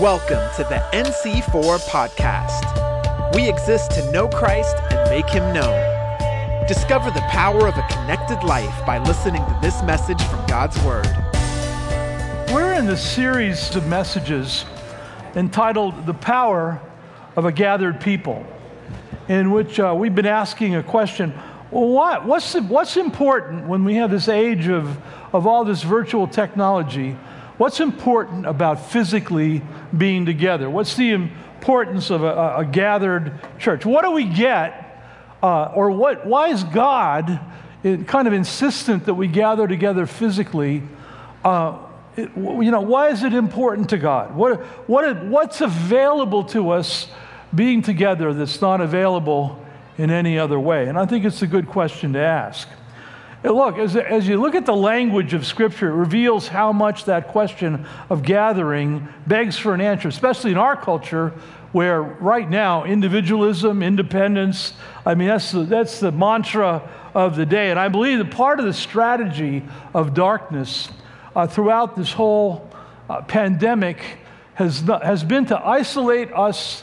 Welcome to the NC4 podcast. We exist to know Christ and make him known. Discover the power of a connected life by listening to this message from God's Word. We're in the series of messages entitled The Power of a Gathered People, in which uh, we've been asking a question well, what, what's, what's important when we have this age of, of all this virtual technology? What's important about physically being together? What's the importance of a, a gathered church? What do we get, uh, or what, why is God kind of insistent that we gather together physically? Uh, it, you know, why is it important to God? What, what, what's available to us being together that's not available in any other way? And I think it's a good question to ask. Look, as, as you look at the language of Scripture, it reveals how much that question of gathering begs for an answer, especially in our culture where right now individualism, independence, I mean, that's the, that's the mantra of the day. And I believe that part of the strategy of darkness uh, throughout this whole uh, pandemic has, not, has been to isolate us,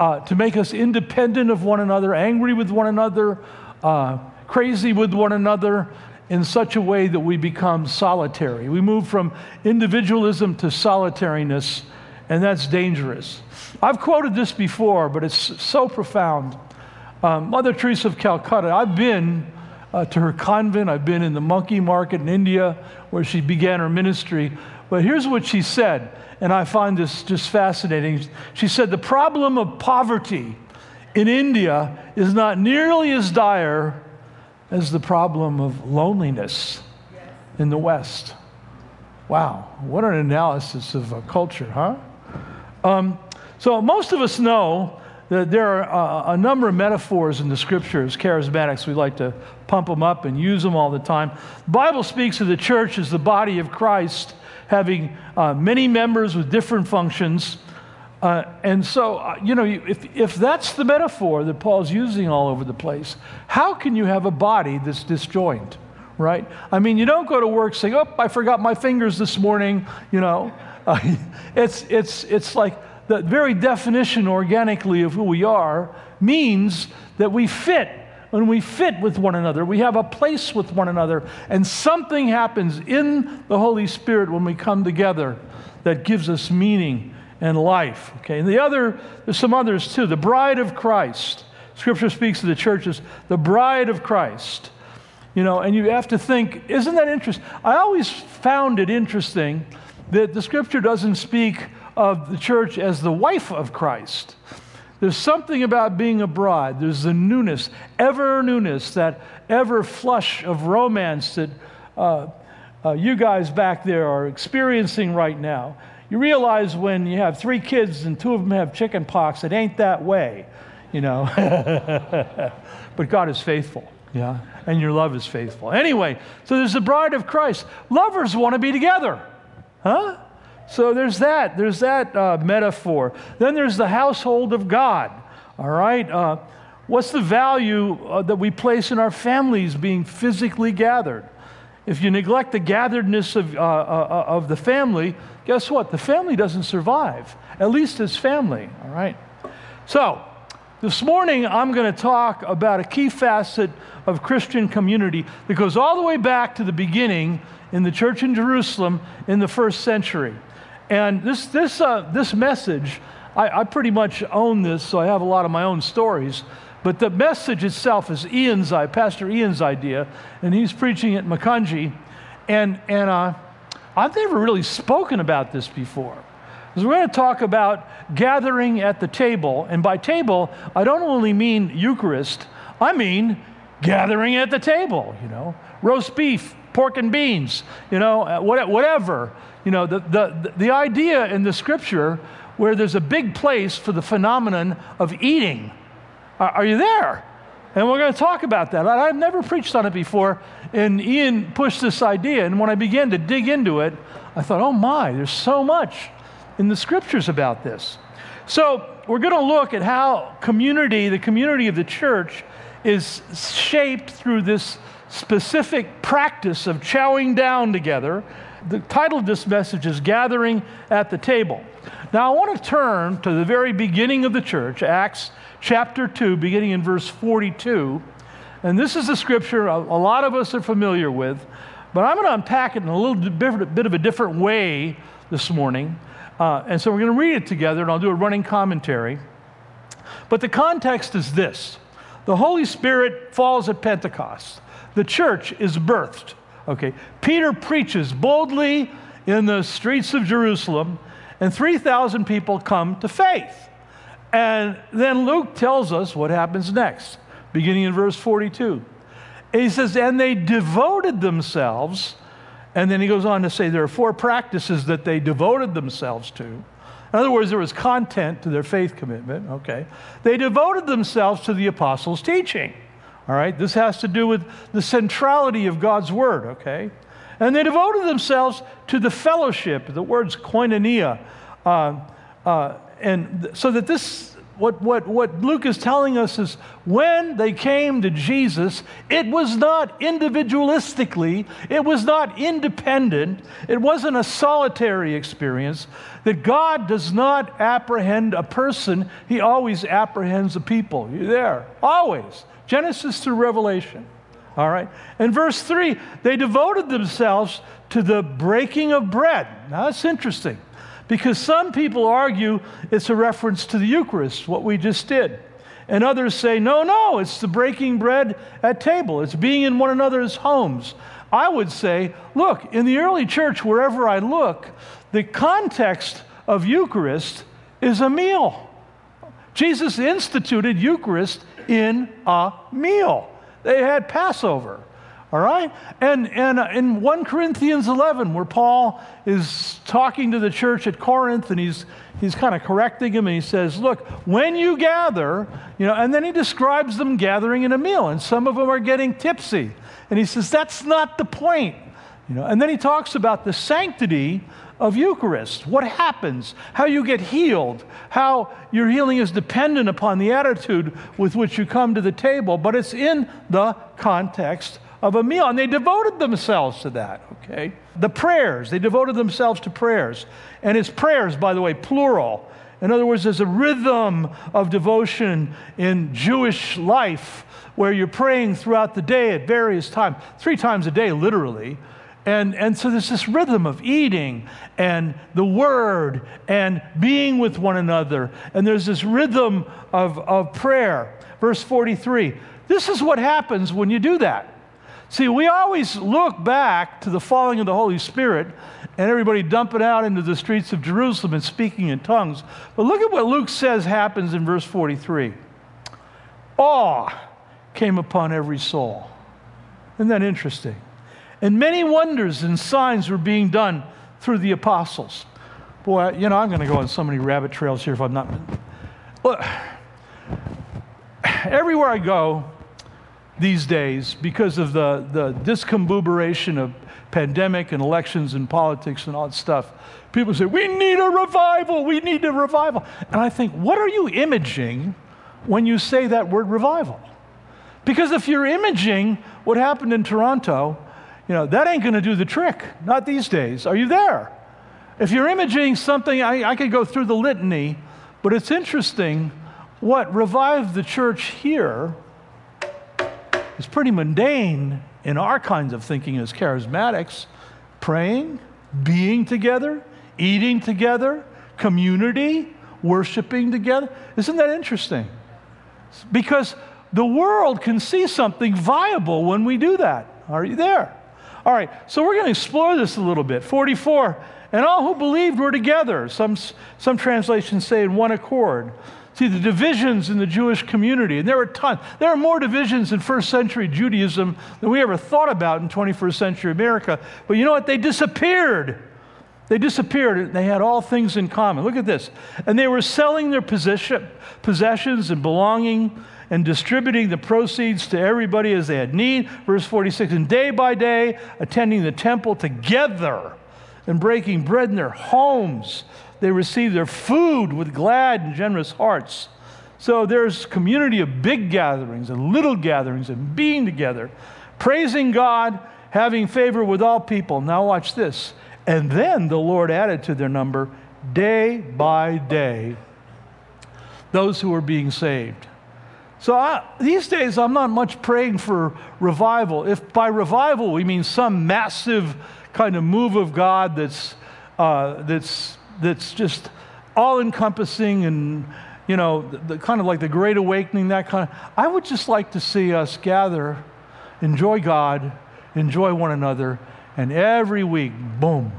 uh, to make us independent of one another, angry with one another uh, crazy with one another in such a way that we become solitary. We move from individualism to solitariness, and that's dangerous. I've quoted this before, but it's so profound. Um, Mother Teresa of Calcutta, I've been uh, to her convent, I've been in the monkey market in India where she began her ministry. But here's what she said, and I find this just fascinating. She said, The problem of poverty in India is not nearly as dire as the problem of loneliness in the West. Wow, what an analysis of a culture, huh? Um, so, most of us know that there are a, a, number of metaphors in the scriptures. Charismatics, we like to pump them up and use them all the time. The Bible speaks of the church as the body of Christ, having uh, many members with different functions. Uh, and so, uh, you know, if, if that's the metaphor that Paul's using all over the place, how can you have a body that's disjoined, right? I mean, you don't go to work saying, oh, I forgot my fingers this morning, you know. Uh, it's, it's, it's like the very definition organically of who we are means that we fit. When we fit with one another, we have a place with one another, and something happens in the Holy Spirit when we come together that gives us meaning and life. Okay, and the other, there's some others too. The bride of Christ. Scripture speaks of the church as the bride of Christ. You know, and you have to think, isn't that interesting? I always found it interesting that the scripture doesn't speak of the church as the wife of Christ. There's something about being a bride. There's the newness, ever newness, that ever flush of romance that uh, uh, you guys back there are experiencing right now. You realize when you have three kids and two of them have chicken pox, it ain't that way, you know. but God is faithful, yeah, and your love is faithful. Anyway, so there's the bride of Christ. Lovers want to be together, huh? So there's that. There's that uh, metaphor. Then there's the household of God. All right. Uh, what's the value uh, that we place in our families being physically gathered? If you neglect the gatheredness of, uh, uh, of the family, guess what? The family doesn't survive, at least as family, all right? So, this morning I'm going to talk about a key facet of Christian community that goes all the way back to the beginning in the church in Jerusalem in the first century. And this, this, uh, this message, I, I pretty much own this, so I have a lot of my own stories. But the message itself is Ian's, Pastor Ian's idea, and he's preaching at Makunji. And, and uh, I've never really spoken about this before. Because we're going to talk about gathering at the table. And by table, I don't only mean Eucharist, I mean gathering at the table, you know, roast beef, pork and beans, you know, uh, whatever. You know, the, the, the idea in the scripture where there's a big place for the phenomenon of eating Uh, are you there? And we're going to talk about that. I've never preached on it before, and Ian pushed this idea. And when I began to dig into it, I thought, oh my, there's so much in the scriptures about this. So we're going to look at how community, the community of the church, is shaped through this specific practice of chowing down together, the title of this message is Gathering at the Table. Now, I want to turn to the very beginning of the church, Acts chapter 2, beginning in verse 42. And this is a scripture a, a lot of us are familiar with, but I'm going to unpack it in a little bit of a different way this morning. Uh, and so we're going to read it together, and I'll do a running commentary. But the context is this the Holy Spirit falls at Pentecost, the church is birthed. Okay, Peter preaches boldly in the streets of Jerusalem, and 3,000 people come to faith. And then Luke tells us what happens next, beginning in verse 42. He says, And they devoted themselves, and then he goes on to say there are four practices that they devoted themselves to. In other words, there was content to their faith commitment, okay? They devoted themselves to the apostles' teaching, all right? This has to do with the centrality of God's word, okay? And they devoted themselves to the fellowship, the word's koinonia, uh, uh, and so that this what, what, what Luke is telling us is when they came to Jesus, it was not individualistically, it was not independent, it wasn't a solitary experience. That God does not apprehend a person, He always apprehends a people. You're there, always. Genesis through Revelation. All right. In verse 3, they devoted themselves to the breaking of bread. Now, that's interesting. Because some people argue it's a reference to the Eucharist, what we just did. And others say, no, no, it's the breaking bread at table, it's being in one another's homes. I would say, look, in the early church, wherever I look, the context of Eucharist is a meal. Jesus instituted Eucharist in a meal. They had Passover. All right? And, and uh, in 1 Corinthians 11, where Paul is talking to the church at Corinth and he's, he's kind of correcting him and he says, Look, when you gather, you know, and then he describes them gathering in a meal, and some of them are getting tipsy. And he says, That's not the point. You know, and then he talks about the sanctity of Eucharist. What happens? How you get healed? How your healing is dependent upon the attitude with which you come to the table, but it's in the context of a meal. And they devoted themselves to that, okay? The prayers, they devoted themselves to prayers. And it's prayers, by the way, plural. In other words, there's a rhythm of devotion in Jewish life where you're praying throughout the day at various times, three times a day, literally. And, and so there's this rhythm of eating and the word and being with one another. And there's this rhythm of, of prayer. Verse 43 this is what happens when you do that. See, we always look back to the falling of the Holy Spirit and everybody dumping out into the streets of Jerusalem and speaking in tongues. But look at what Luke says happens in verse 43 awe came upon every soul. Isn't that interesting? And many wonders and signs were being done through the apostles. Boy, you know, I'm going to go on so many rabbit trails here if I'm not. Look, everywhere I go, these days because of the, the discombuberation of pandemic and elections and politics and all that stuff. People say, We need a revival, we need a revival. And I think, what are you imaging when you say that word revival? Because if you're imaging what happened in Toronto, you know, that ain't going to do the trick. Not these days. Are you there? If you're imaging something, I, I could go through the litany, but it's interesting what revived the church here is pretty mundane in our kinds of thinking as charismatics. Praying, being together, eating together, community, worshiping together. Isn't that interesting? Because the world can see something viable when we do that. Are you there? All right, so we're going to explore this a little bit. 44, and all who believed were together. Some, some translations say in one accord. See, the divisions in the Jewish community, and there are tons. There are more divisions in first century Judaism than we ever thought about in 21st century America. But you know what? They disappeared. They disappeared. They had all things in common. Look at this. And they were selling their position, possessions and belonging and distributing the proceeds to everybody as they had need. Verse 46 And day by day, attending the temple together and breaking bread in their homes they receive their food with glad and generous hearts. So there's community of big gatherings and little gatherings and being together, praising God, having favor with all people. Now watch this. And then the Lord added to their number day by day those who were being saved. So I, these days, I'm not much praying for revival. If by revival we mean some massive kind of move of God that's, uh, that's, that's just all encompassing and, you know, the, the, kind of like the Great Awakening, that kind of, I would just like to see us gather, enjoy God, enjoy one another, and every week, boom,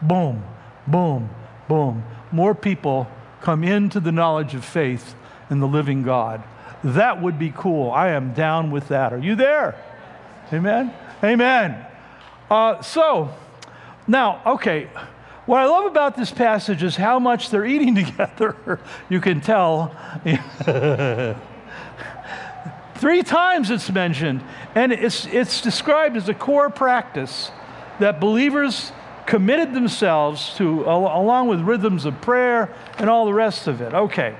boom, boom, boom, more people come into the knowledge of faith in the living God. That would be cool. I am down with that. Are you there? Amen? Amen. Uh, so, now, okay, what I love about this passage is how much they're eating together. you can tell. Three times it's mentioned, and it's, it's described as a core practice that believers committed themselves to, along with rhythms of prayer and all the rest of it. Okay.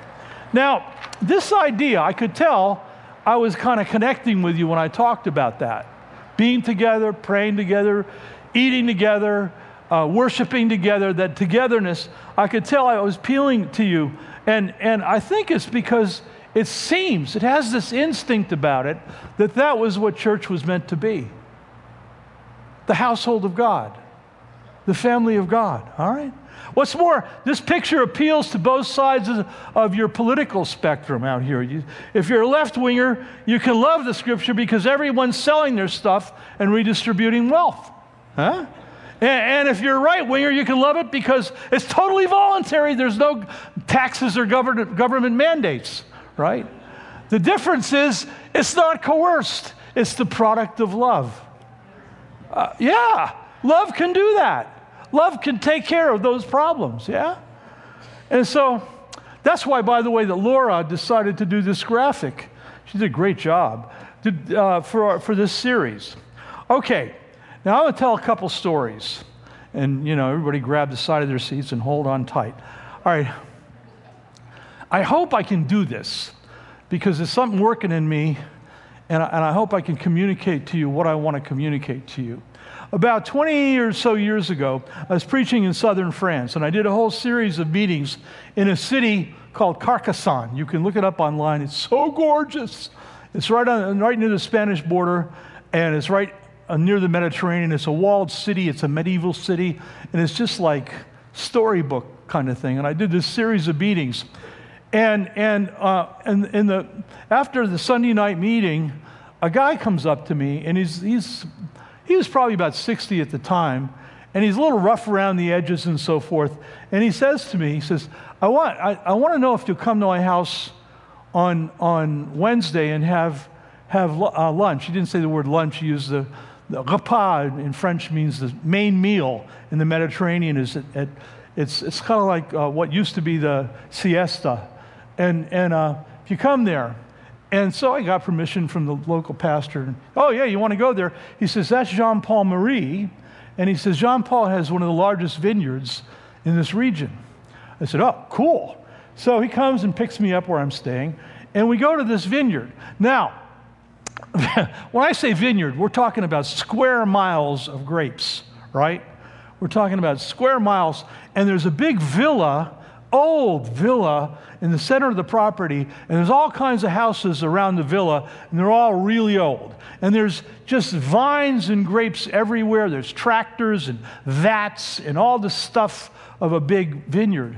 Now, this idea, I could tell I was kind of connecting with you when I talked about that. Being together, praying together, eating together, uh, worshiping together, that togetherness, I could tell I was appealing to you. And, and I think it's because it seems, it has this instinct about it, that that was what church was meant to be the household of God, the family of God, all right? What's more, this picture appeals to both sides of your political spectrum out here. You, if you're a left winger, you can love the scripture because everyone's selling their stuff and redistributing wealth. Huh? And, if you're a right winger, you can love it because it's totally voluntary. There's no taxes or government, mandates, right? The difference is it's not coerced, it's the product of love. Uh, yeah, love can do that. Love can take care of those problems, yeah? And so that's why, by the way, that Laura decided to do this graphic. She did a great job uh, for, for this series. Okay, now I'm going to tell a couple stories. And, you know, everybody grab the side of their seats and hold on tight. All right. I hope I can do this because there's something working in me, and I, and I hope I can communicate to you what I want to communicate to you. About 20 or so years ago, I was preaching in southern France, and I did a whole series of meetings in a city called Carcassonne. You can look it up online. It's so gorgeous. It's right, on, right near the Spanish border, and it's right near the Mediterranean. It's a walled city, it's a medieval city, and it's just like storybook kind of thing. And I did this series of meetings. And, and, uh, and, and the, after the Sunday night meeting, a guy comes up to me, and he's, he's he was probably about 60 at the time, and he's a little rough around the edges and so forth. And he says to me, he says, I want, I, I want to know if you'll come to my house on, on Wednesday and have, have uh, lunch. He didn't say the word lunch, he used the, repas in French means the main meal in the Mediterranean is at, at it's, it's kind of like uh, what used to be the siesta. And, and uh, if you come there, and so I got permission from the local pastor. Oh, yeah, you want to go there? He says, That's Jean Paul Marie. And he says, Jean Paul has one of the largest vineyards in this region. I said, Oh, cool. So he comes and picks me up where I'm staying, and we go to this vineyard. Now, when I say vineyard, we're talking about square miles of grapes, right? We're talking about square miles, and there's a big villa old villa in the center of the property, and there's all kinds of houses around the villa, and they're all really old. And there's just vines and grapes everywhere. There's tractors and vats and all the stuff of a big vineyard.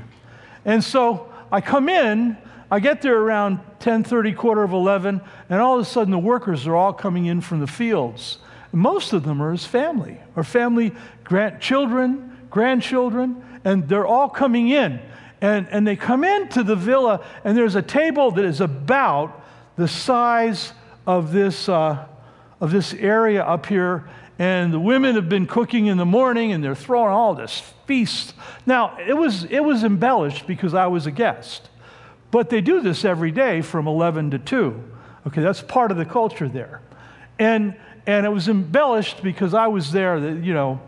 And so I come in, I get there around 10:30, quarter of 11, and all of a sudden the workers are all coming in from the fields. And most of them are his family, or family, grandchildren, grandchildren, and they're all coming in. And, and they come into the villa, and there's a table that is about the size of this, uh, of this area up here. And the women have been cooking in the morning, and they're throwing all this feast. Now, it was, it was embellished because I was a guest. But they do this every day from 11 to 2. Okay, that's part of the culture there. And, and it was embellished because I was there, that, you know,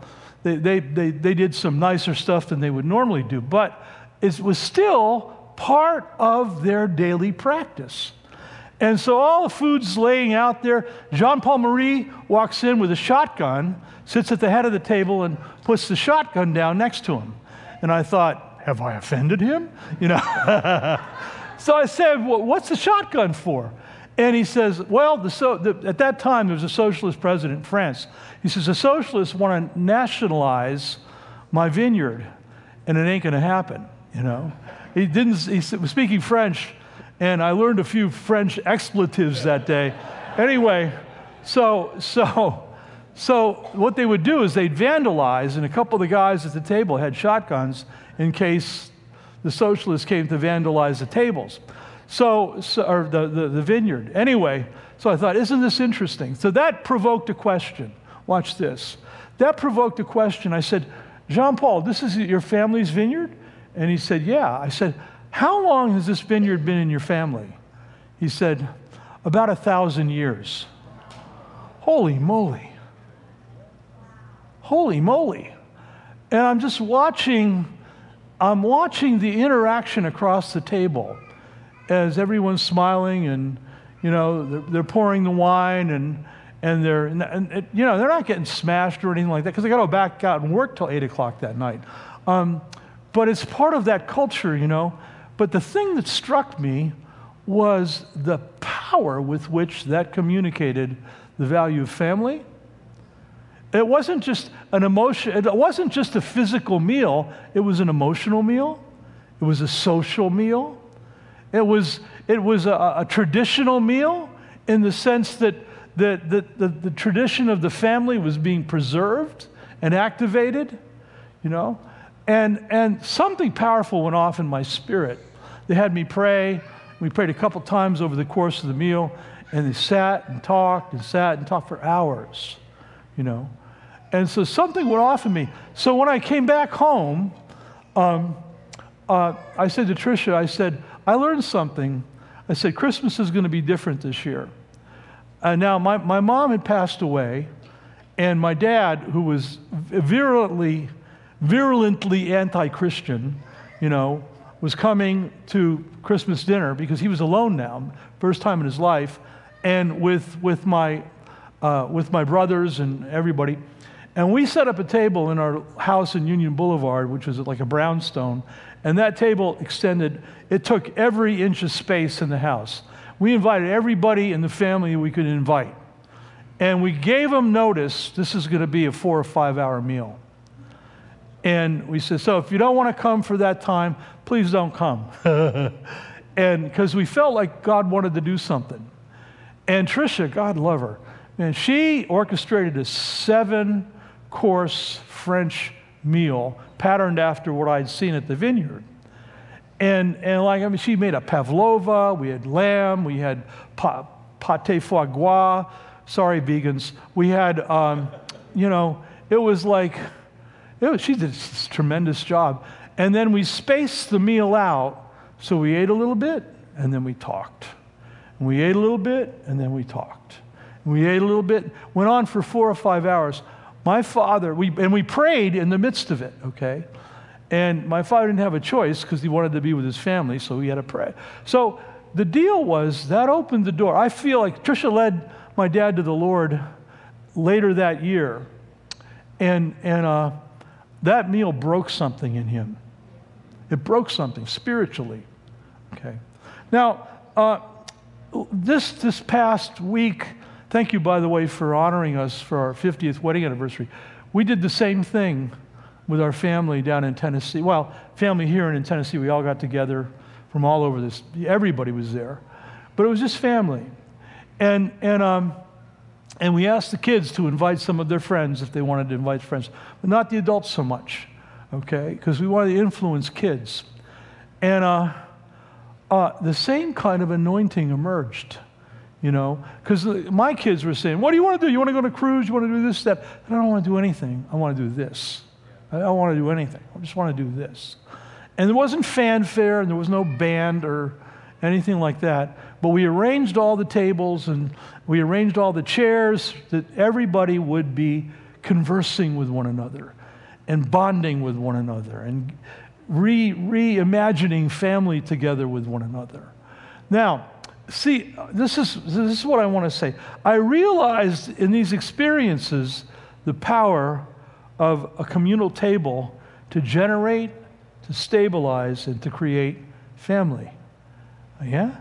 they, they, they, they did some nicer stuff than they would normally do. But it was still part of their daily practice. And so all the food's laying out there. Jean Paul Marie walks in with a shotgun, sits at the head of the table, and puts the shotgun down next to him. And I thought, have I offended him? You know. so I said, well, what's the shotgun for? And he says, well, the so, the, at that time there was a socialist president in France. He says, the socialists want to nationalize my vineyard, and it ain't going to happen, you know. He didn't, he was speaking French, and I learned a few French expletives that day. Anyway, so, so, so what they would do is they'd vandalize, and a couple of the guys at the table had shotguns in case the socialists came to vandalize the tables. So, so or the, the, the vineyard. Anyway, so I thought, isn't this interesting? So that provoked a question. Watch this. That provoked a question. I said, Jean Paul, this is your family's vineyard? And he said, Yeah. I said, How long has this vineyard been in your family? He said, About a thousand years. Holy moly. Holy moly. And I'm just watching, I'm watching the interaction across the table as everyone's smiling and, you know, they're, they're pouring the wine and, and they're, and, and, you know, they're not getting smashed or anything like that because they got to go back out and work till 8 o'clock that night. Um, but it's part of that culture, you know. But the thing that struck me was the power with which that communicated the value of family. It wasn't just an emotion, it wasn't just a physical meal, it was an emotional meal, it was a social meal, it was, it was a, a traditional meal in the sense that the, the, the, the tradition of the family was being preserved and activated, you know. And, and something powerful went off in my spirit. They had me pray. We prayed a couple times over the course of the meal, and they sat and talked and sat and talked for hours, you know. And so something went off in me. So when I came back home, um, uh, I said to Tricia, I said, I learned something. I said, Christmas is going to be different this year. And now, my, my mom had passed away, and my dad, who was virulently virulently anti Christian, you know, was coming to Christmas dinner because he was alone now, first time in his life, and with, with, my, uh, with my brothers and everybody. And we set up a table in our house in Union Boulevard, which was like a brownstone. And that table extended, it took every inch of space in the house. We invited everybody in the family we could invite. And we gave them notice this is going to be a four or five hour meal. And we said, so if you don't want to come for that time, please don't come. and because we felt like God wanted to do something. And Tricia, God love her, and she orchestrated a seven course French meal patterned after what I'd seen at the vineyard. And, and like, I mean, she made a pavlova, we had lamb, we had pa, pate foie gras. Sorry, vegans. We had, um, you know, it was like, was, she did a tremendous job. And then we spaced the meal out. So we ate a little bit and then we talked. And we ate a little bit and then we talked. And we ate a little bit, went on for four or five hours. My father, we, and we prayed in the midst of it, okay? And my father didn't have a choice because he wanted to be with his family, so he had to pray. So the deal was that opened the door. I feel like Tricia led my dad to the Lord later that year. And, and uh, that meal broke something in him. It broke something spiritually. Okay. Now, uh, this, this past week, thank you, by the way, for honoring us for our 50th wedding anniversary. We did the same thing with our family down in Tennessee. Well, family here and in Tennessee, we all got together from all over this. Everybody was there. But it was just family. And, and um, and we asked the kids to invite some of their friends if they wanted to invite friends, but not the adults so much, okay? Because we wanted to influence kids. And uh, uh, the same kind of anointing emerged, you know? Because uh, my kids were saying, What do you want to do? You want to go on a cruise? You want to do this, that? And I don't want to do anything. I want to do this. I don't want to do anything. I just want to do this. And there wasn't fanfare, and there was no band or anything like that. But we arranged all the tables and we arranged all the chairs that everybody would be conversing with one another and bonding with one another and re- reimagining family together with one another. Now, see, this is, this is what I want to say. I realized in these experiences the power of a communal table to generate, to stabilize, and to create family. Yeah?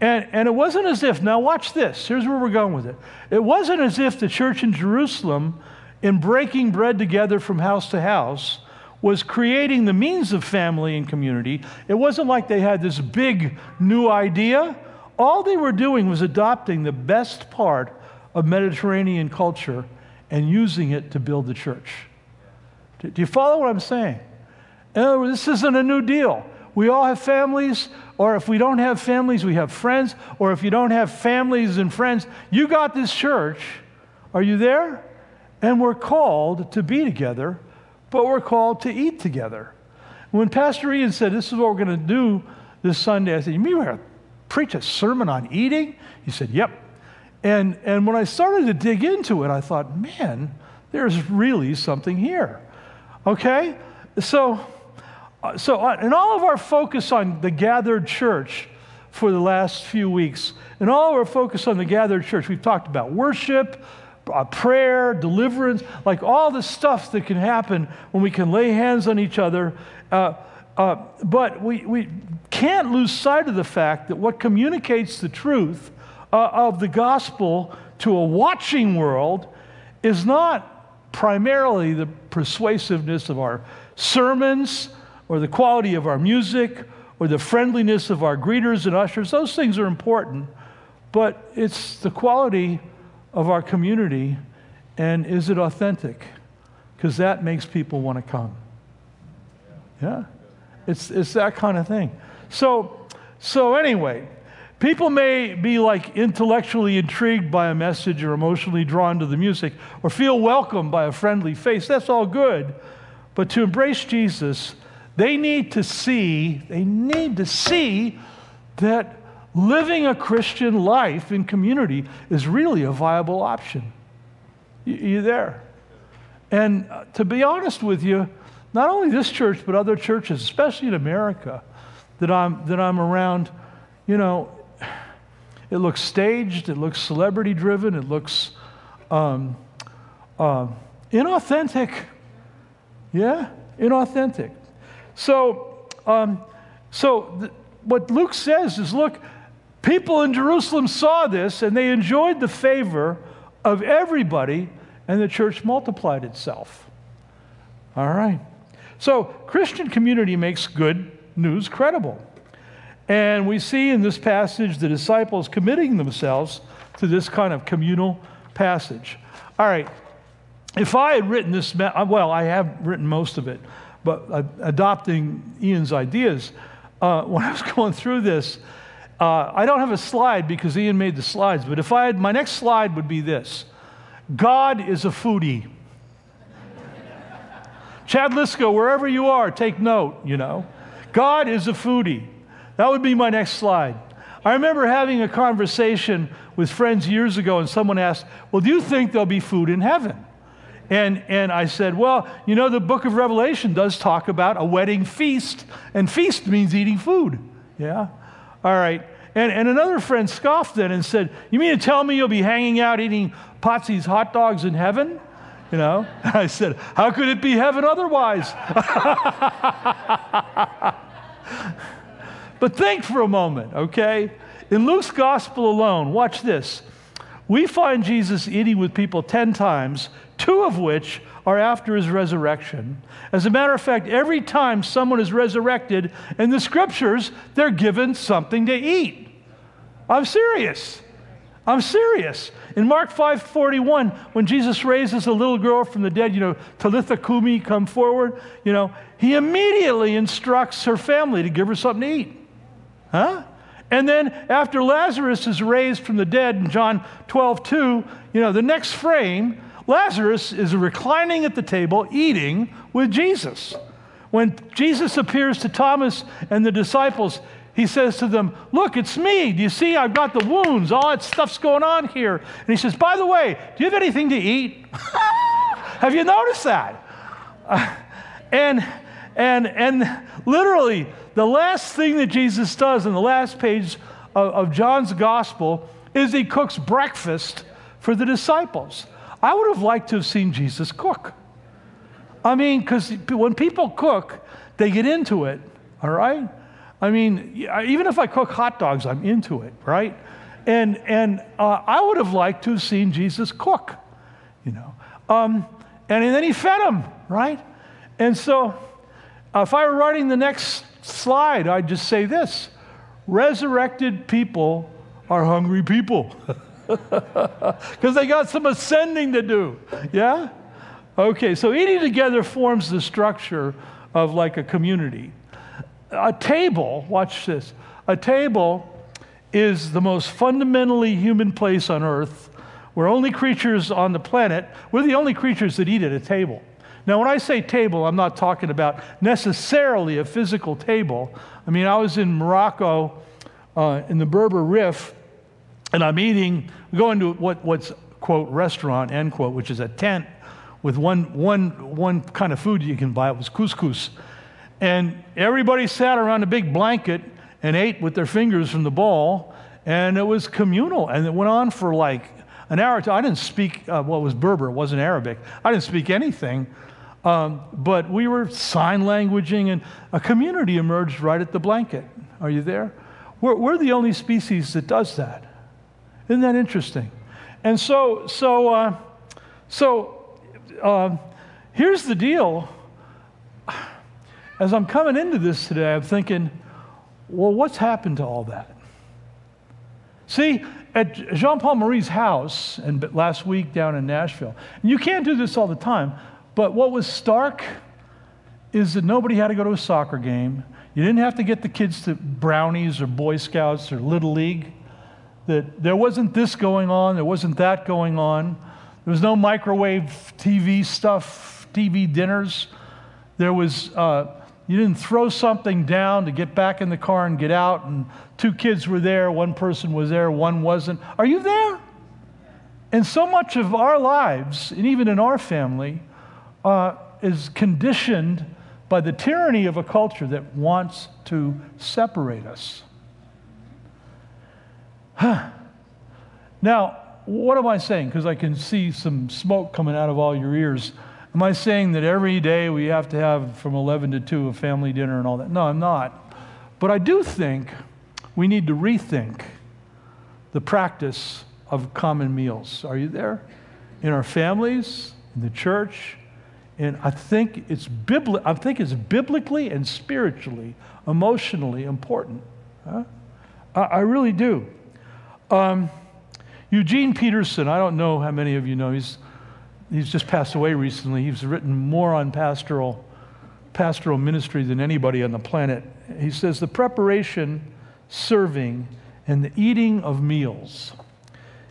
And, and it wasn't as if, now watch this, here's where we're going with it. It wasn't as if the church in Jerusalem, in breaking bread together from house to house, was creating the means of family and community. It wasn't like they had this big new idea. All they were doing was adopting the best part of Mediterranean culture and using it to build the church. Do you follow what I'm saying? In other words, this isn't a new deal. We all have families, or if we don't have families, we have friends, or if you don't have families and friends, you got this church. Are you there? And we're called to be together, but we're called to eat together. When Pastor Ian said, This is what we're going to do this Sunday, I said, You mean we're going to preach a sermon on eating? He said, Yep. And, and when I started to dig into it, I thought, man, there's really something here. Okay? So, uh, so uh, in all of our focus on the gathered church for the last few weeks, and all of our focus on the gathered church, we've talked about worship, uh, prayer, deliverance, like all the stuff that can happen when we can lay hands on each other. Uh, uh, but we, we can't lose sight of the fact that what communicates the truth uh, of the gospel to a watching world is not primarily the persuasiveness of our sermons or the quality of our music or the friendliness of our greeters and ushers. Those things are important, but it's the quality of our community and is it authentic? Because that makes people want to come. Yeah? It's, it's that kind of thing. So, so anyway, People may be like intellectually intrigued by a message or emotionally drawn to the music or feel welcomed by a friendly face. That's all good. But to embrace Jesus, they need to see, they need to see that living a Christian life in community is really a viable option. You, you there? And uh, to be honest with you, not only this church, but other churches, especially in America, that I'm, that I'm around, you know, it looks staged, it looks celebrity driven, it looks um, uh, inauthentic. Yeah, inauthentic. So, um, so th- what Luke says is look, people in Jerusalem saw this and they enjoyed the favor of everybody, and the church multiplied itself. All right. So, Christian community makes good news credible. And we see in this passage the disciples committing themselves to this kind of communal passage. All right, if I had written this, uh, well, I have written most of it, but adopting Ian's ideas, uh, when I was going through this, uh, I don't have a slide because Ian made the slides, but if I had, my next slide would be this God is a foodie. Chad Lisco, wherever you are, take note, you know. God is a foodie. That would be my next slide. I remember having a conversation with friends years ago, and someone asked, Well, do you think there'll be food in heaven? And, and I said, Well, you know, the book of Revelation does talk about a wedding feast, and feast means eating food. Yeah? All right. And, and another friend scoffed then and said, You mean to tell me you'll be hanging out eating Potsy's hot dogs in heaven? You know? I said, How could it be heaven otherwise? But think for a moment, okay? In Luke's gospel alone, watch this. We find Jesus eating with people 10 times, two of which are after his resurrection. As a matter of fact, every time someone is resurrected in the scriptures, they're given something to eat. I'm serious. I'm serious. In Mark 5:41, when Jesus raises a little girl from the dead, you know, Talitha Kumi, come forward, you know, he immediately instructs her family to give her something to eat. Huh? And then after Lazarus is raised from the dead in John 12, 2, you know, the next frame, Lazarus is reclining at the table eating with Jesus. When Jesus appears to Thomas and the disciples, he says to them, Look, it's me. Do you see? I've got the wounds. All that stuff's going on here. And he says, By the way, do you have anything to eat? have you noticed that? Uh, and, and, and literally, the last thing that Jesus does in the last page of, of John's gospel is he cooks breakfast for the disciples. I would have liked to have seen Jesus cook. I mean, because when people cook, they get into it, all right? I mean, even if I cook hot dogs, I'm into it, right? And, and uh, I would have liked to have seen Jesus cook, you know. Um, and then he fed them, right? And so uh, if I were writing the next slide, I'd just say this resurrected people are hungry people because they got some ascending to do. Yeah? Okay, so eating together forms the structure of like a community. A table, watch this, a table is the most fundamentally human place on earth. We're only creatures on the planet, we're the only creatures that eat at a table. Now, when I say table, I'm not talking about necessarily a physical table. I mean, I was in Morocco uh, in the Berber Rif, and I'm eating, going to what, what's, quote, restaurant, end quote, which is a tent with one, one, one kind of food you can buy. It was couscous. And everybody sat around a big blanket and ate with their fingers from the bowl, and it was communal. And it went on for like an hour. I didn't speak uh, what was Berber, it wasn't Arabic. I didn't speak anything. Um, but we were sign languaging, and a community emerged right at the blanket. Are you there? We're, we're the only species that does that. Isn't that interesting? And so, so, uh, so uh, here's the deal. As I'm coming into this today, I'm thinking, well, what's happened to all that? See, at Jean Paul Marie's house, and last week down in Nashville, and you can't do this all the time, but what was stark is that nobody had to go to a soccer game. You didn't have to get the kids to brownies or Boy Scouts or Little League. That there wasn't this going on, there wasn't that going on. There was no microwave TV stuff, TV dinners. There was, uh, you didn't throw something down to get back in the car and get out, and two kids were there, one person was there, one wasn't. Are you there? And so much of our lives, and even in our family, uh, is conditioned by the tyranny of a culture that wants to separate us. Huh. Now, what am I saying? Because I can see some smoke coming out of all your ears. Am I saying that every day we have to have from 11 to 2 a family dinner and all that? No, I'm not. But I do think we need to rethink the practice of common meals. Are you there? In our families, in the church, and I think it's bibli- I think it's biblically and spiritually, emotionally important. Huh? I, I, really do. Um, Eugene Peterson, I don't know how many of you know, he's, he's just passed away recently. He's written more on pastoral, pastoral ministry than anybody on the planet. He says the preparation, serving, and the eating of meals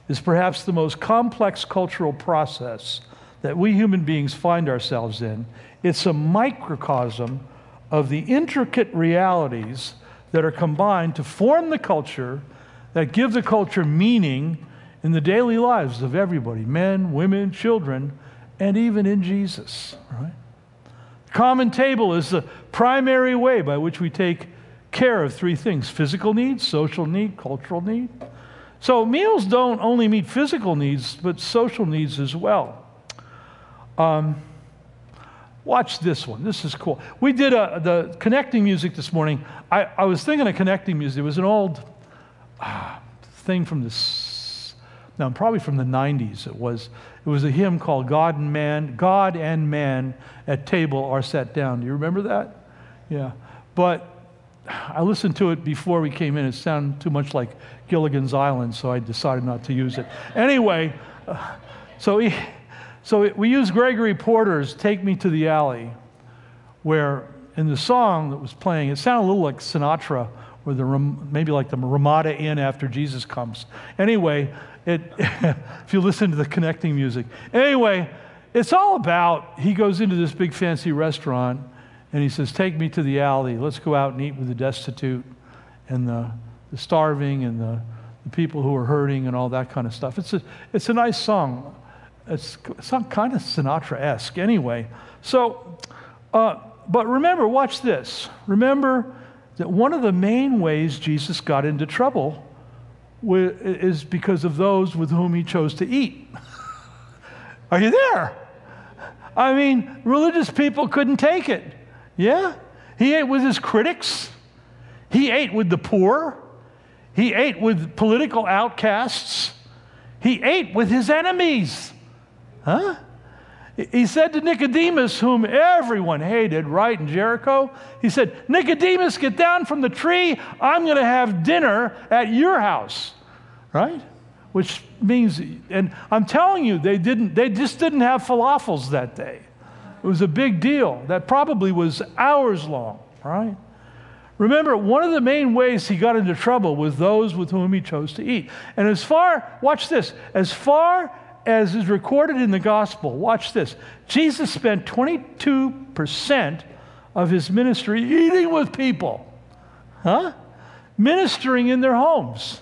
is perhaps the most complex cultural process that we human beings find ourselves in. It's a microcosm of the intricate realities that are combined to form the culture that give the culture meaning in the daily lives of everybody men, women, children, and even in Jesus, right? The common table is the primary way by which we take care of three things physical needs, social need, cultural need. So meals don't only meet physical needs, but social needs as well. Um, watch this one. This is cool. We did a, the connecting music this morning. I, I was thinking of connecting music. It was an old uh, thing from the now, probably from the 90s, it was, it was a hymn called God and Man, God and Man at Table Are Set Down. Do you remember that? Yeah. But I listened to it before we came in. It sounded too much like Gilligan's Island, so I decided not to use it. Anyway, uh, so, we, so we used Gregory Porter's Take Me to the Alley, where in the song that was playing, it sounded a little like Sinatra or the maybe like the Ramada Inn after Jesus comes. Anyway, it, if you listen to the connecting music. Anyway, it's all about he goes into this big fancy restaurant and he says, Take me to the alley. Let's go out and eat with the destitute and the, the starving and the, the people who are hurting and all that kind of stuff. It's a, it's a nice song. It's, it's kind of Sinatra esque anyway. So, uh, but remember, watch this. Remember that one of the main ways Jesus got into trouble is because of those with whom he chose to eat. Are you there? I mean, religious people couldn't take it. Yeah? He ate with his critics, he ate with the poor, he ate with political outcasts, he ate with his enemies. Huh? He said to Nicodemus, whom everyone hated, right in Jericho, he said, Nicodemus, get down from the tree. I'm going to have dinner at your house, right? Which means, and I'm telling you, they didn't, they just didn't have falafels that day. It was a big deal. That probably was hours long, right? Remember, one of the main ways he got into trouble was those with whom he chose to eat. And as far, watch this, as far as is recorded in the gospel, watch this. Jesus spent 22% of his ministry eating with people, huh? Ministering in their homes.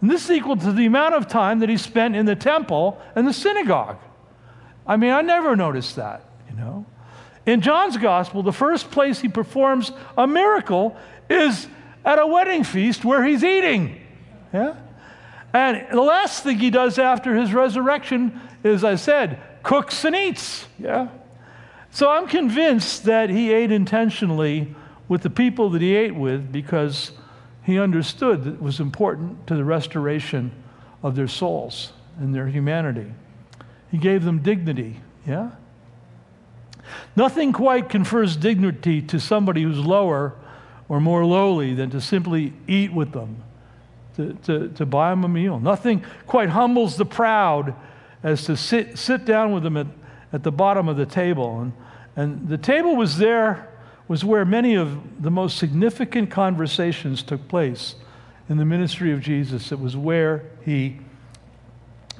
And this is equal to the amount of time that he spent in the temple and the synagogue. I mean, I never noticed that, you know. In John's gospel, the first place he performs a miracle is at a wedding feast where he's eating. Yeah? And the last thing he does after his resurrection is, I said, cooks and eats. Yeah. So I'm convinced that he ate intentionally with the people that he ate with because he understood that it was important to the restoration of their souls and their humanity. He gave them dignity. Yeah. Nothing quite confers dignity to somebody who's lower or more lowly than to simply eat with them to, to, to buy them a meal. Nothing quite humbles the proud as to sit, sit down with them at, at the bottom of the table. And, and the table was there, was where many of the most significant conversations took place in the ministry of Jesus. It was where he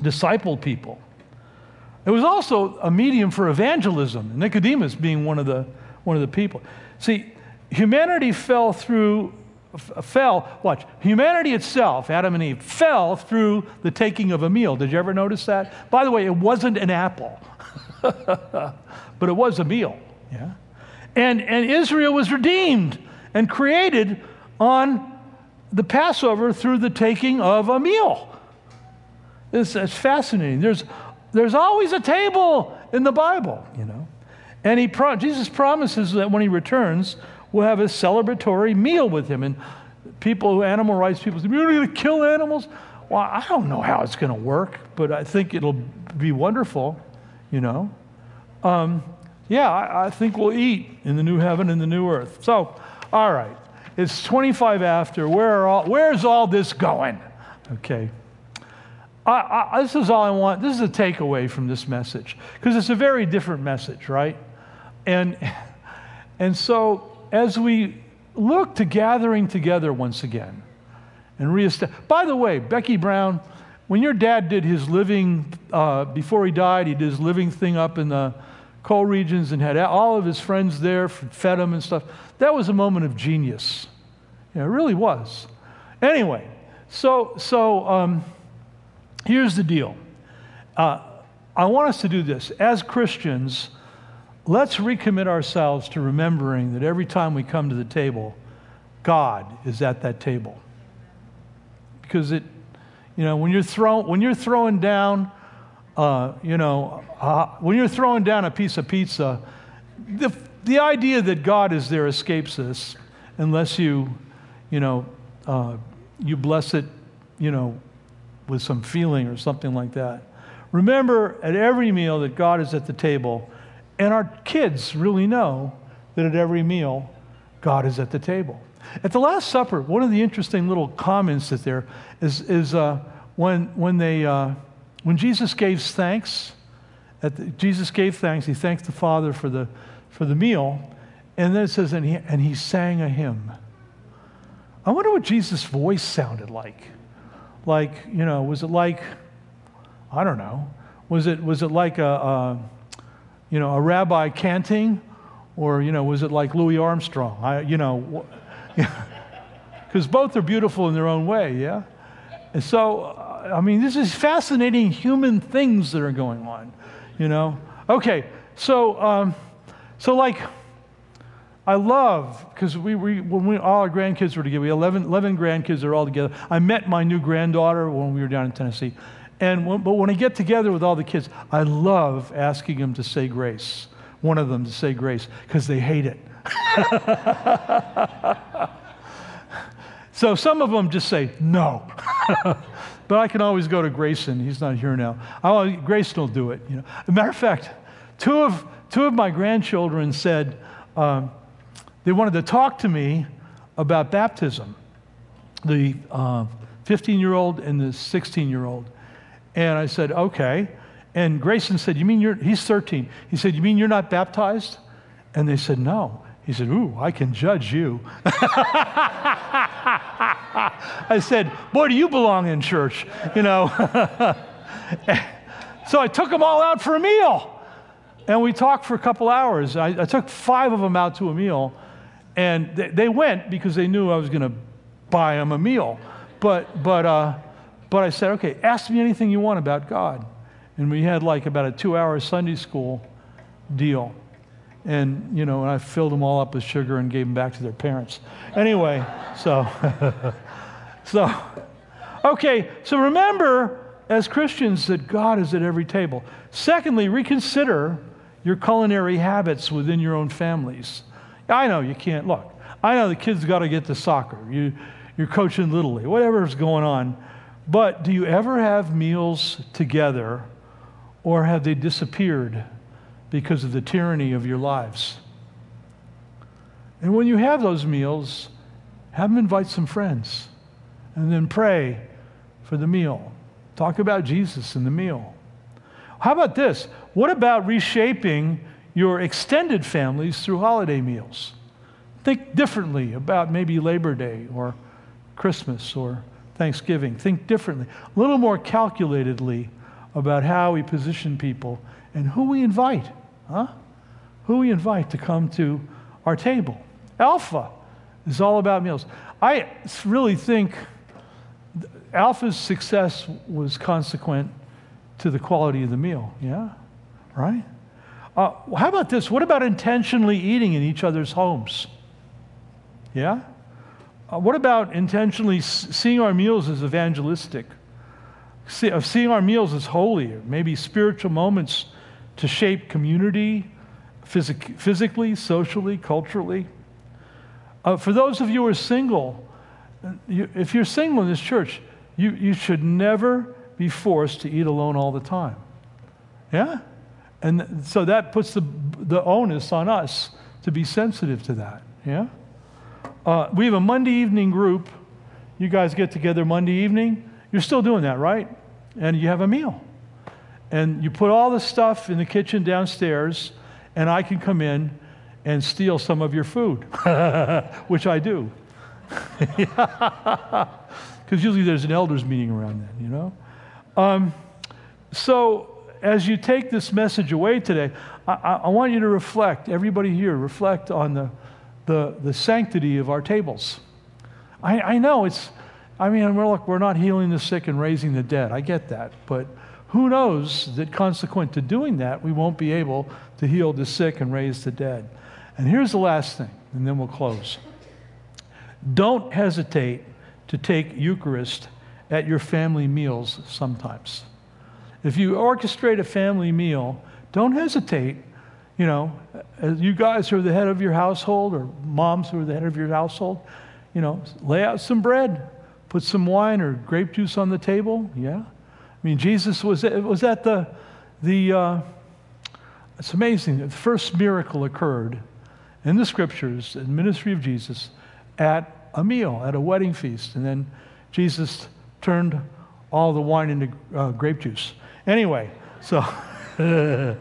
discipled people. It was also a medium for evangelism, Nicodemus being one of the, one of the people. See, humanity fell through Uh, fell, watch, humanity itself, Adam and Eve, fell through the taking of a meal. Did you ever notice that? By the way, it wasn't an apple, but it was a meal. Yeah? And, and Israel was redeemed and created on the Passover through the taking of a meal. It's, it's fascinating. There's, there's always a table in the Bible, you know. And he pro- Jesus promises that when he returns, we'll have a celebratory meal with him. And people, animal rights people say, You're going to kill animals? Well, I don't know how it's going to work, but I think it'll be wonderful, you know. Um, yeah, I, I, think we'll eat in the new heaven and the new earth. So, all right, it's 25 after. Where all, where's all this going? Okay. I, I, this is all I want. This is a takeaway from this message because it's a very different message, right? And, and so as we look to gathering together once again and reestablish. By the way, Becky Brown, when your dad did his living, uh, before he died, he did his living thing up in the coal regions and had all of his friends there, fed him and stuff. That was a moment of genius. Yeah, it really was. Anyway, so, so um, here's the deal. Uh, I want us to do this. As Christians, let's recommit ourselves to remembering that every time we come to the table, God is at that table. Because it, you know, when you're, throw, when you're throwing down, uh, you know, uh, when you're throwing down a piece of pizza, the, the idea that God is there escapes us unless you, you know, uh, you bless it, you know, with some feeling or something like that. Remember at every meal that God is at the table and our kids really know that at every meal, God is at the table. At the Last Supper, one of the interesting little comments that there is, is uh, when, when, they, uh, when Jesus gave thanks, at the, Jesus gave thanks, he thanked the Father for the, for the meal, and then it says, and he, and he sang a hymn. I wonder what Jesus' voice sounded like. Like, you know, was it like, I don't know, was it, was it like a, a you know, a rabbi canting, or, you know, was it like Louis Armstrong? I, you know, because both are beautiful in their own way, yeah? And so, uh, I mean, this is fascinating human things that are going on, you know? Okay, so, um, so like, I love, because we, we, when we, all our grandkids were together, we had 11, 11 grandkids, they're all together. I met my new granddaughter when we were down in Tennessee. And when, but when I get together with all the kids, I love asking them to say grace. One of them to say grace, because they hate it. so some of them just say no. but I can always go to Grayson. He's not here now. I'll, Grayson will do it. You know. As a matter of fact, two of, two of my grandchildren said, um, they wanted to talk to me about baptism the 15 uh, year old and the 16 year old. And I said, okay. And Grayson said, You mean you're, he's 13. He said, You mean you're not baptized? And they said, No. He said, Ooh, I can judge you. I said, Boy, do you belong in church, you know. so I took them all out for a meal. And we talked for a couple hours. I, I took five of them out to a meal. And they, they went because they knew I was going to buy them a meal. But, but, uh, but I said, okay, ask me anything you want about God. And we had like about a two hour Sunday school deal. And, you know, and I filled them all up with sugar and gave them back to their parents. Anyway, so, so, okay, so remember as Christians that God is at every table. Secondly, reconsider your culinary habits within your own families. I know you can't look. I know the kids got to get to soccer. You, you're coaching Little League, whatever's going on. But do you ever have meals together or have they disappeared because of the tyranny of your lives? And when you have those meals, have them invite some friends and then pray for the meal. Talk about Jesus in the meal. How about this? What about reshaping your extended families through holiday meals. Think differently about maybe Labor Day or Christmas or Thanksgiving. Think differently, a little more calculatedly about how we position people and who we invite, huh? Who we invite to come to our table. Alpha is all about meals. I really think Alpha's success was consequent to the quality of the meal, yeah? Right? Uh, how about this? What about intentionally eating in each other's homes? Yeah? Uh, what about intentionally seeing our meals as evangelistic? See, of seeing our meals as holy, maybe spiritual moments to shape community, phys- physically, socially, culturally. Uh, for those of you who are single, uh, you, if you're single in this church, you, you should never be forced to eat alone all the time. Yeah? And so that puts the, the onus on us to be sensitive to that. Yeah? Uh, we have a Monday evening group. You guys get together Monday evening. You're still doing that, right? And you have a meal. And you put all the stuff in the kitchen downstairs, and I can come in and steal some of your food, which I do. Because usually there's an elders meeting around then, you know? Um, so as you take this message away today, I, I, want you to reflect, everybody here, reflect on the, the, the sanctity of our tables. I, I know it's, I mean, we're, look, we're not healing the sick and raising the dead. I get that. But who knows that consequent to doing that, we won't be able to heal the sick and raise the dead. And here's the last thing, and then we'll close. Don't hesitate to take Eucharist at your family meals sometimes. If you orchestrate a family meal, don't hesitate. You know, as you guys who are the head of your household, or moms who are the head of your household, you know, lay out some bread, put some wine or grape juice on the table. Yeah, I mean, Jesus was was that the the. Uh, it's amazing. The first miracle occurred in the scriptures, in the ministry of Jesus, at a meal, at a wedding feast, and then Jesus turned all the wine into uh, grape juice. Anyway, so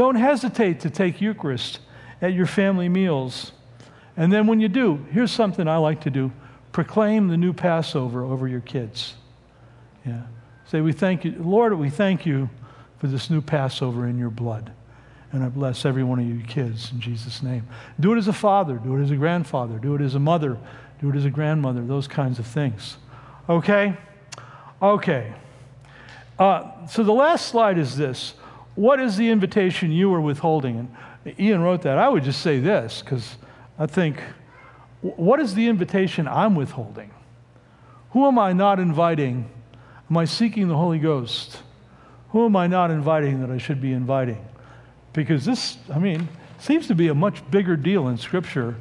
don't hesitate to take Eucharist at your family meals. And then when you do, here's something I like to do proclaim the new Passover over your kids. Yeah. Say, we thank you, Lord, we thank you for this new Passover in your blood. And I bless every one of you kids in Jesus' name. Do it as a father, do it as a grandfather, do it as a mother, do it as a grandmother, those kinds of things. Okay? Okay. Uh, so the last slide is this. What is the invitation you are withholding? And Ian wrote that. I would just say this because I think, what is the invitation I'm withholding? Who am I not inviting? Am I seeking the Holy Ghost? Who am I not inviting that I should be inviting? Because this, I mean, seems to be a much bigger deal in Scripture.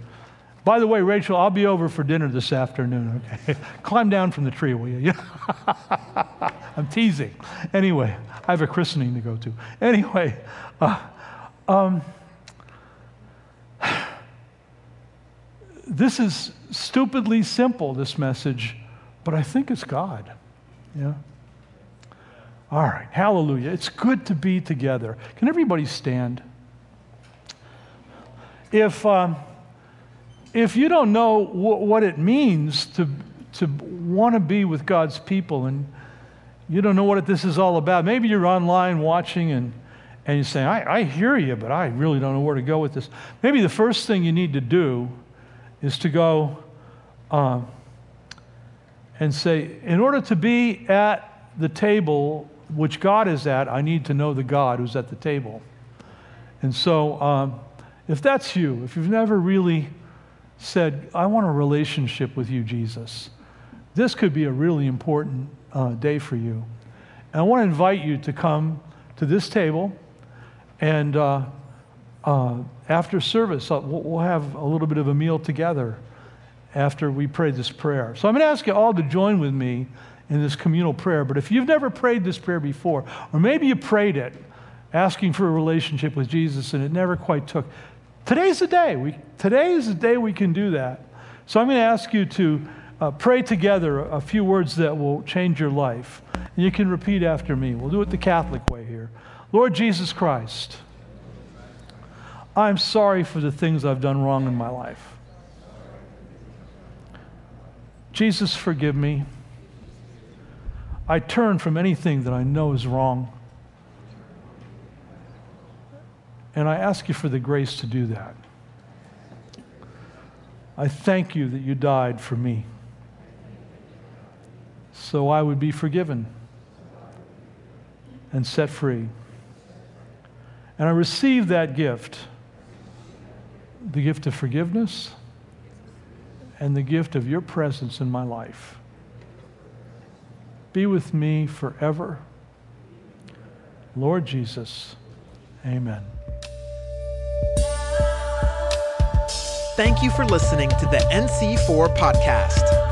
By the way, Rachel, I'll be over for dinner this afternoon, okay? Climb down from the tree, will you? I'm teasing. Anyway, I have a christening to go to. Anyway, uh, um, this is stupidly simple, this message, but I think it's God. Yeah? All right, hallelujah. It's good to be together. Can everybody stand? If, um, if you don't know w- what it means to, to want to be with God's people and you don't know what this is all about, maybe you're online watching and, and you're saying, I, I hear you, but I really don't know where to go with this. Maybe the first thing you need to do is to go uh, and say, in order to be at the table which God is at, I need to know the God who's at the table. And so, um, if that's you, if you've never really said, I want a relationship with you, Jesus, this could be a really important uh, day for you. And I want to invite you to come to this table, and uh, uh, after service, uh, we'll have a little bit of a meal together after we pray this prayer. So I'm going to ask you all to join with me in this communal prayer. But if you've never prayed this prayer before, or maybe you prayed it asking for a relationship with Jesus and it never quite took, today's the day. We, today is the day we can do that. So I'm going to ask you to uh, pray together a few words that will change your life. And you can repeat after me. We'll do it the Catholic way here. Lord Jesus Christ, I'm sorry for the things I've done wrong in my life. Jesus, forgive me. I turn from anything that I know is wrong. And I ask you for the grace to do that. I thank you that you died for me so I would be forgiven and set free. And I receive that gift the gift of forgiveness and the gift of your presence in my life be with me forever. Lord Jesus, amen. Thank you for listening to the NC4 podcast.